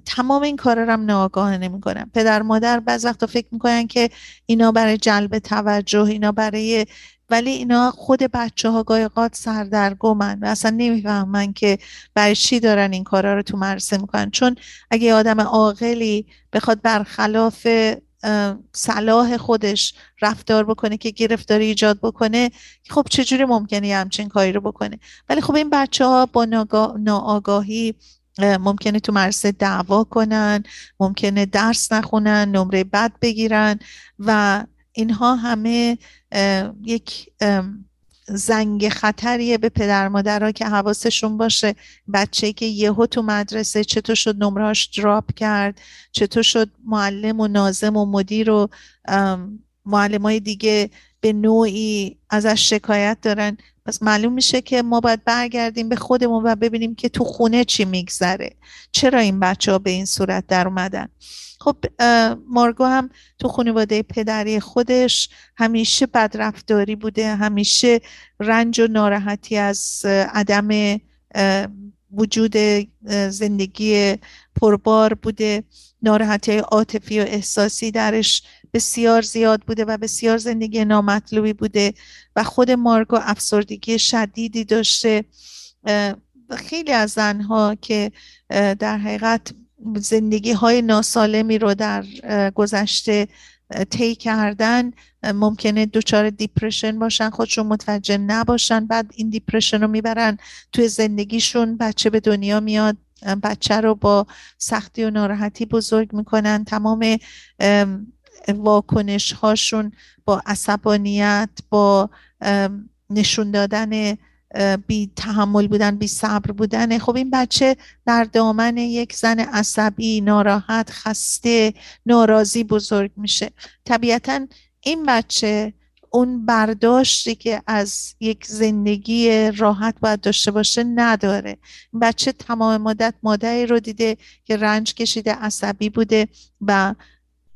تمام این کار رو هم ناآگاهانه می‌کنن پدر مادر بعض وقتا فکر می‌کنن که اینا برای جلب توجه اینا برای ولی اینا خود بچه ها گایقات سردرگمن و اصلا نمی‌فهمن که برای چی دارن این کارا رو تو مدرسه می‌کنن. چون اگه آدم عاقلی بخواد برخلاف صلاح خودش رفتار بکنه که گرفتاری ایجاد بکنه خب چجوری ممکنه یه همچین کاری رو بکنه؟ ولی خب این بچه ها با ناآگاهی ممکنه تو مدرسه دعوا کنن ممکنه درس نخونن نمره بد بگیرن و اینها همه یک زنگ خطریه به پدر مادرها که حواسشون باشه. بچه که یهو تو مدرسه چطور شد نمرهاش دراپ کرد چطور شد معلم و نازم و مدیر و معلم های دیگه به نوعی ازش شکایت دارن. پس معلوم میشه که ما باید برگردیم به خودمون و ببینیم که تو خونه چی میگذره. چرا این بچه ها به این صورت در اومدن؟ خب مارگو هم تو خانواده پدری خودش همیشه بدرفتاری بوده همیشه رنج و ناراحتی از عدم وجود زندگی پربار بوده. ناراحتی عاطفی و احساسی درش بسیار زیاد بوده و بسیار زندگی نامطلوبی بوده و خود مارگو افسردگی شدیدی داشته. خیلی از زنها که در حقیقت زندگی های ناسالمی رو در گذشته طی کردن ممکنه دچار depression باشن خودشون متوجه نباشن بعد این depression رو می‌برن توی زندگیشون بچه به دنیا میاد بچه رو با سختی و ناراحتی بزرگ می‌کنن. تمام واکنش هاشون با عصبانیت با نشون دادن بی تحمل بودن بی صبر بودن. خب این بچه در دامن یک زن عصبی ناراحت خسته ناراضی بزرگ میشه. طبیعتا این بچه اون برداشتی که از یک زندگی راحت باید داشته باشه نداره. بچه تمام مدت مادری رو دیده که رنج کشیده عصبی بوده و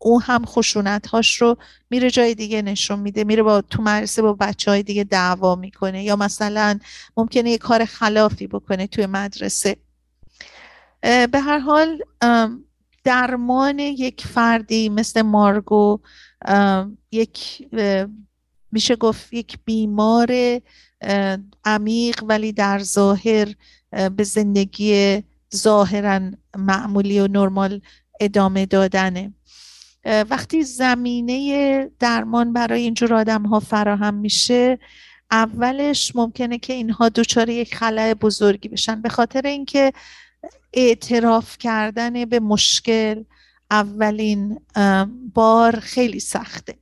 او هم خشونت هاش رو میره جای دیگه نشون میده میره با تو مدرسه با بچه های دیگه دعوا می‌کنه یا مثلا ممکنه یه کار خلافی بکنه توی مدرسه. به هر حال درمان یک فردی مثل مارگو یک میشه گفت یک بیمار عمیق ولی در ظاهر به زندگی ظاهرا معمولی و نرمال ادامه دادنه. وقتی زمینه درمان برای اینجور آدم ها فراهم میشه اولش ممکنه که اینها دچار یک خلای بزرگی بشن. به خاطر اینکه اعتراف کردن به مشکل اولین بار خیلی سخته.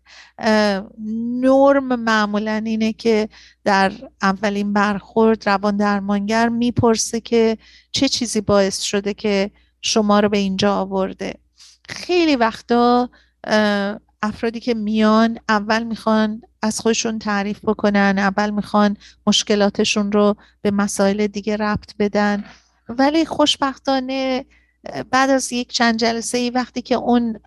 نرم معمولا اینه که در اولین برخورد روان درمانگر می‌پرسه که چه چیزی باعث شده که شما رو به اینجا آورده. خیلی وقتا افرادی که میان اول می‌خوان از خودشون تعریف بکنن اول می‌خوان مشکلاتشون رو به مسائل دیگه ربط بدن. ولی خوشبختانه بعد از یک چند جلسه ای وقتی که اون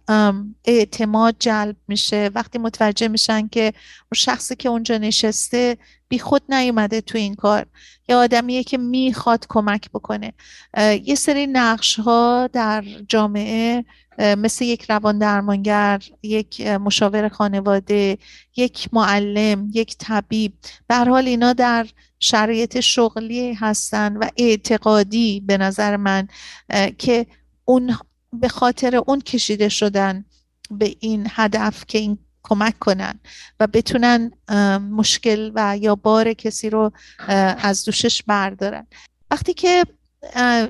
اعتماد جلب میشه وقتی متوجه میشن که شخصی که اونجا نشسته بی خود نیومده تو این کار. یا آدمیه که می‌خواد کمک بکنه. یه سری نقش ها در جامعه مثل یک روان درمانگر یک مشاور خانواده یک معلم یک طبیب. به حال اینا در شرایط شغلی هستن و اعتقادی به نظر من که اون به خاطر اون کشیده شدن به این هدف که این کمک کنن و بتونن مشکل و یا بار کسی رو از دوشش بردارن. وقتی که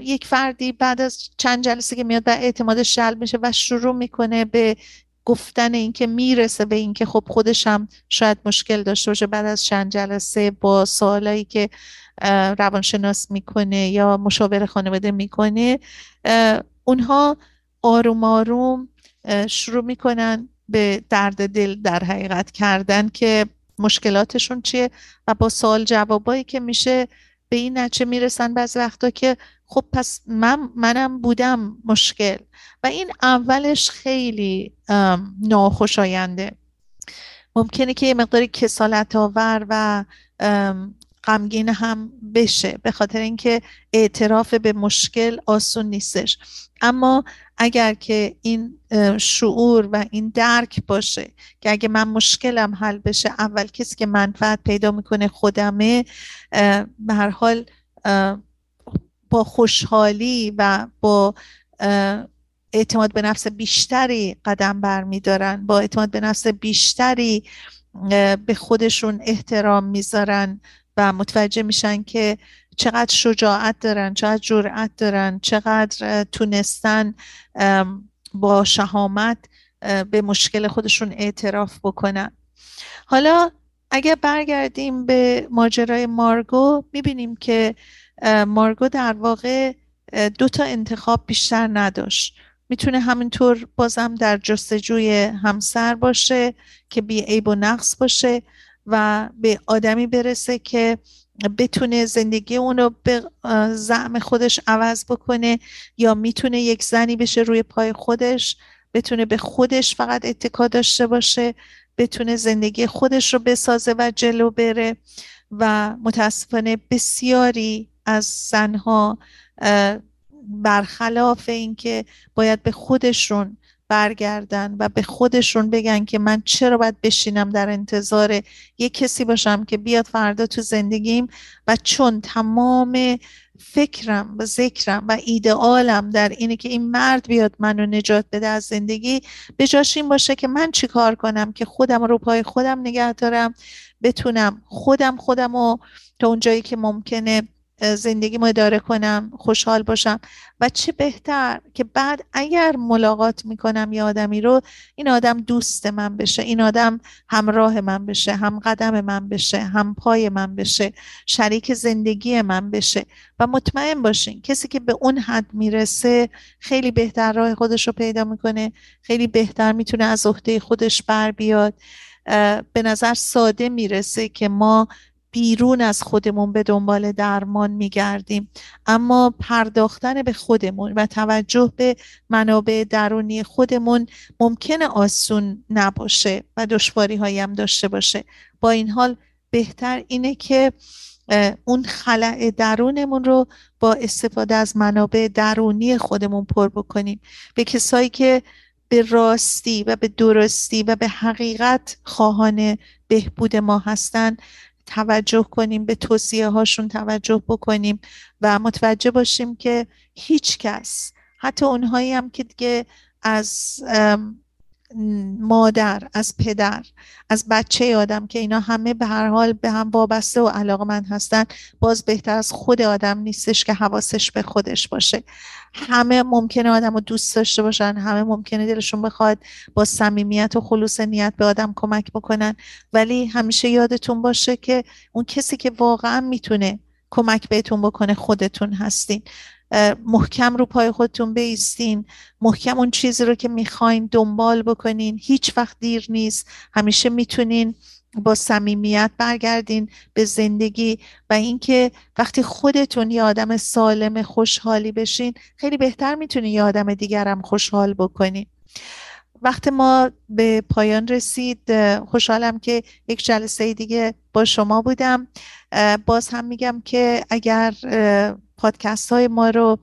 یک فردی بعد از چند جلسه که میاد و اعتمادش جلب میشه و شروع می‌کنه به گفتن اینکه می‌رسه به اینکه خب خودش هم شاید مشکل داشته باشه بعد از چند جلسه با سوالایی که روانشناس می‌کنه یا مشاور خانواده می‌کنه اونها آروم آروم شروع می‌کنن به درد دل در حقیقت کردن که مشکلاتشون چیه و با سوال جوابایی که میشه به این نچه می‌رسن بعضی وقتا که خب پس من منم بودم مشکل. و این اولش خیلی ناخوشاینده. ممکنه که یه مقداری کسالت آور و غمگین هم بشه به خاطر اینکه اعتراف به مشکل آسون نیستش. اما اگر که این شعور و این درک باشه که اگه من مشکلم حل بشه اول کسی که منفعت پیدا می‌کنه خودمه به هر حال با خوشحالی و با اعتماد به نفس بیشتری قدم برمیدارن با اعتماد به نفس بیشتری به خودشون احترام می‌ذارن و متوجه میشن که چقدر شجاعت دارن چقدر جرأت دارن چقدر تونستن با شهامت به مشکل خودشون اعتراف بکنن. حالا اگر برگردیم به ماجرای مارگو می‌بینیم که مارگو در واقع دو تا انتخاب بیشتر نداشت. می‌تونه همینطور بازم در جستجوی همسر باشه که بی عیب و نقص باشه. و به آدمی برسه که بتونه زندگی اونو به زعم خودش عوض بکنه یا می‌تونه یک زنی بشه روی پای خودش بتونه به خودش فقط اتکا داشته باشه بتونه زندگی خودش رو بسازه و جلو بره و متاسفانه بسیاری از زنها برخلاف اینکه باید به خودشون برگردن و به خودشون بگن که من چرا باید بشینم در انتظار یک کسی باشم که بیاد فردا تو زندگیم و چون تمام فکرم و ذکرم و ایدئالم در اینه که این مرد بیاد منو نجات بده از زندگی به جاش این باشه که من چیکار کنم که خودم رو پای خودم نگه دارم بتونم خودم خودم رو تا اونجایی که ممکنه زندگی ما اداره کنم خوشحال باشم. و چه بهتر که بعد اگر ملاقات می‌کنم یه آدمی رو این آدم دوست من بشه این آدم همراه من بشه هم قدم من بشه هم پای من بشه شریک زندگی من بشه. و مطمئن باشین کسی که به اون حد می‌رسه خیلی بهتر راه خودش رو پیدا می‌کنه خیلی بهتر می‌تونه از عهده خودش بر بیاد. به نظر ساده می‌رسه که ما بیرون از خودمون به دنبال درمان میگردیم. اما پرداختن به خودمون و توجه به منابع درونی خودمون ممکنه آسون نباشه و دشواری هایی هم داشته باشه. با این حال بهتر اینه که اون خلع درونمون رو با استفاده از منابع درونی خودمون پر بکنیم. به کسایی که به راستی و به درستی و به حقیقت خواهان بهبود ما هستن توجه کنیم به توصیه هاشون توجه بکنیم و متوجه باشیم که هیچ کس حتی اونهایی هم که دیگه از مادر از پدر از بچه آدم که اینا همه به هر حال به هم وابسته و علاقه من هستن باز بهتر از خود آدم نیستش که حواسش به خودش باشه. همه ممکنه آدم رو دوست داشته باشن همه ممکنه دلشون بخواد با صمیمیت و خلوص نیت به آدم کمک بکنن. ولی همیشه یادتون باشه که اون کسی که واقعا می‌تونه کمک بهتون بکنه خودتون هستین. محکم رو پای خودتون بیستین. محکم اون چیزی رو که می‌خواین دنبال بکنین. هیچ وقت دیر نیست. همیشه می‌تونین با صمیمیت برگردین به زندگی و اینکه وقتی خودتون یه آدم سالم خوشحالی بشین خیلی بهتر می‌تونین یه آدم دیگرم خوشحال بکنین. وقت ما به پایان رسید. خوشحالم که یک جلسه دیگه با شما بودم. باز هم میگم که اگر پادکست های ما رو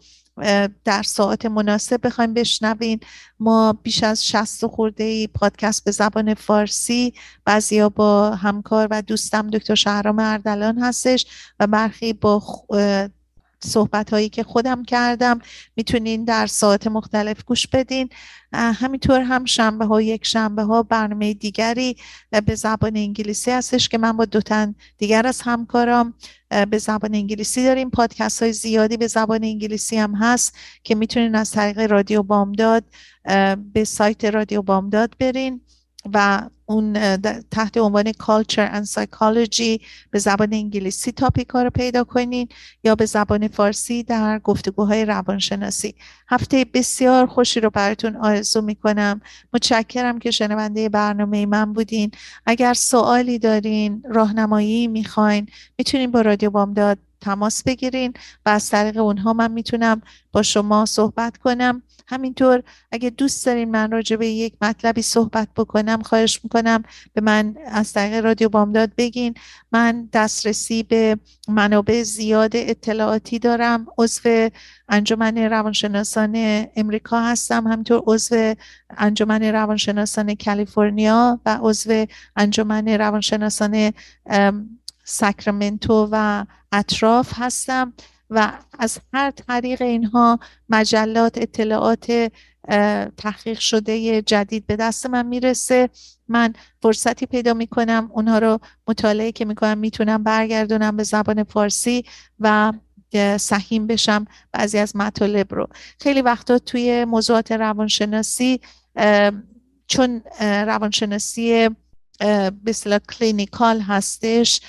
در ساعت مناسب بخوایم بشنوین. ما بیش از 60 خورده ای پادکست به زبان فارسی بعضیا با همکار و دوستم دکتر شهرام اردلان هستش و برخی با صحبت هایی که خودم کردم. می‌تونین در ساعت مختلف گوش بدین. همینطور هم شنبه ها یک شنبه ها برنامه دیگری به زبان انگلیسی هستش که من با دو تن دیگر از همکارام به زبان انگلیسی داریم. پادکست های زیادی به زبان انگلیسی هم هست که می‌تونین از طریق رادیو بامداد به سایت رادیو بامداد برین. و اون تحت عنوان Culture and Psychology به زبان انگلیسی تاپیک ها رو پیدا کنین یا به زبان فارسی در گفتگوهای روانشناسی. هفته بسیار خوشی رو براتون آرزو می‌کنم. متشکرم که شنونده برنامه من بودین. اگر سوالی دارین راهنمایی می‌خواین می‌تونین با رادیو بامداد تماس بگیرین و از طریق اونها من می‌تونم با شما صحبت کنم. همینطور اگه دوست دارین من راجع به یک مطلبی صحبت بکنم خواهش می‌کنم به من از طریق رادیو بامداد بگین. من دسترسی به منابع زیاد اطلاعاتی دارم. عضو انجمن روانشناسان امریکا هستم. همینطور عضو انجمن روانشناسان کالیفرنیا و عضو انجمن روانشناسان ساکرامنتو و اطراف هستم و از هر طریق اینها مجلات اطلاعات تحقیق شده جدید به دست من می‌رسه. من فرصتی پیدا می‌کنم اونها رو مطالعه که می‌کنم می‌تونم برگردونم به زبان فارسی و سهیم بشم بعضی از مطالب رو. خیلی وقتا توی موضوعات روانشناسی چون روانشناسی به کلینیکال هستش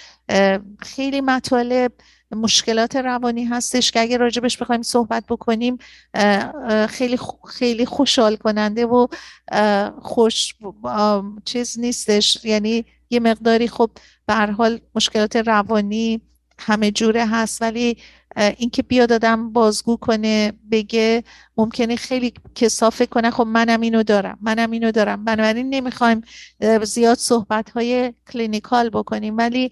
خیلی مطالب مشکلات روانی هستش که اگه راجبش بخوایم صحبت بکنیم خیلی خیلی خوشحال کننده و خوش چیز نیستش. یعنی یه مقداری خب به حال مشکلات روانی همه جوره هست ولی اینکه بیاد آدم بازگو کنه بگه ممکنه خیلی کسافه کنه خب منم اینو دارم منم اینو دارم. بنابراین نمی‌خوایم زیاد صحبت های کلینیکال بکنیم ولی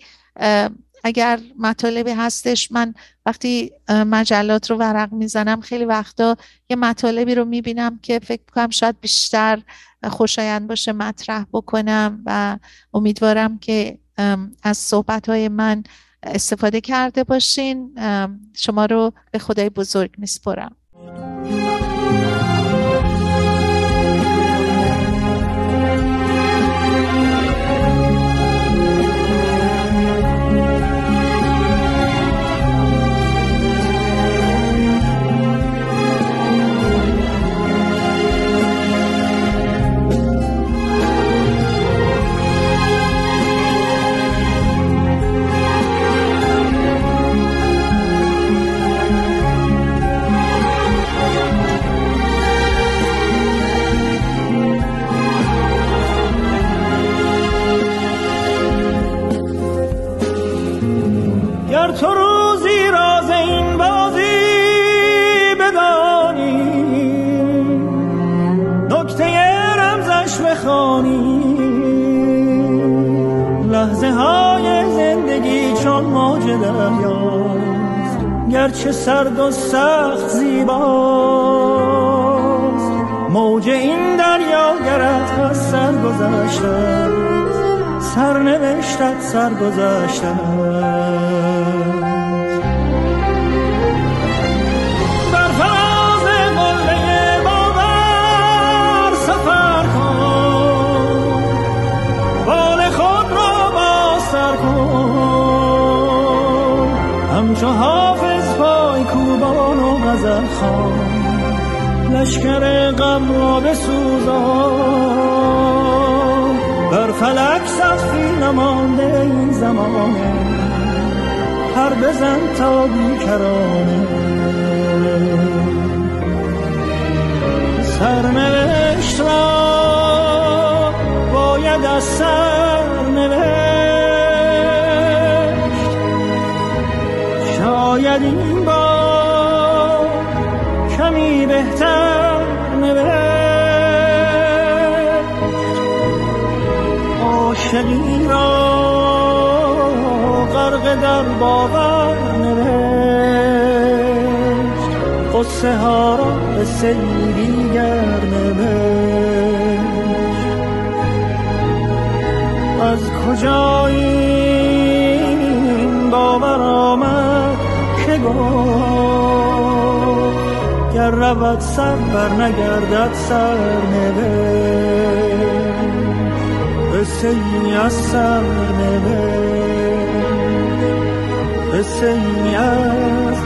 اگر مطالبی هستش من وقتی مجلات رو ورق می‌زنم خیلی وقتا یه مطالبی رو می‌بینم که فکر کنم شاید بیشتر خوشایند باشه مطرح بکنم و امیدوارم که از صحبت های من استفاده کرده باشین. شما رو به خدای بزرگ میسپرم
چون موج دریاست گرچه سرد و سخت زیباست. موج این دریا گرد از سر گذشته سرنوشتت سر گذشته همچو حافظ پای کوبان و غزل خان لشکر غم را بسوزان. بر فلک سخفی نمانده این زمانه هر بزن تا بیکرانه. سرنوشت را باید از سرنوشت این با کمی بهتر نوشت. عاشقی را غرق در باور نوشت. قصه ها را به دیگر نوشت. از کجا این باور آمد؟ گفت گر رود سر بر نگردد سر قصه ای از سر قصه ای از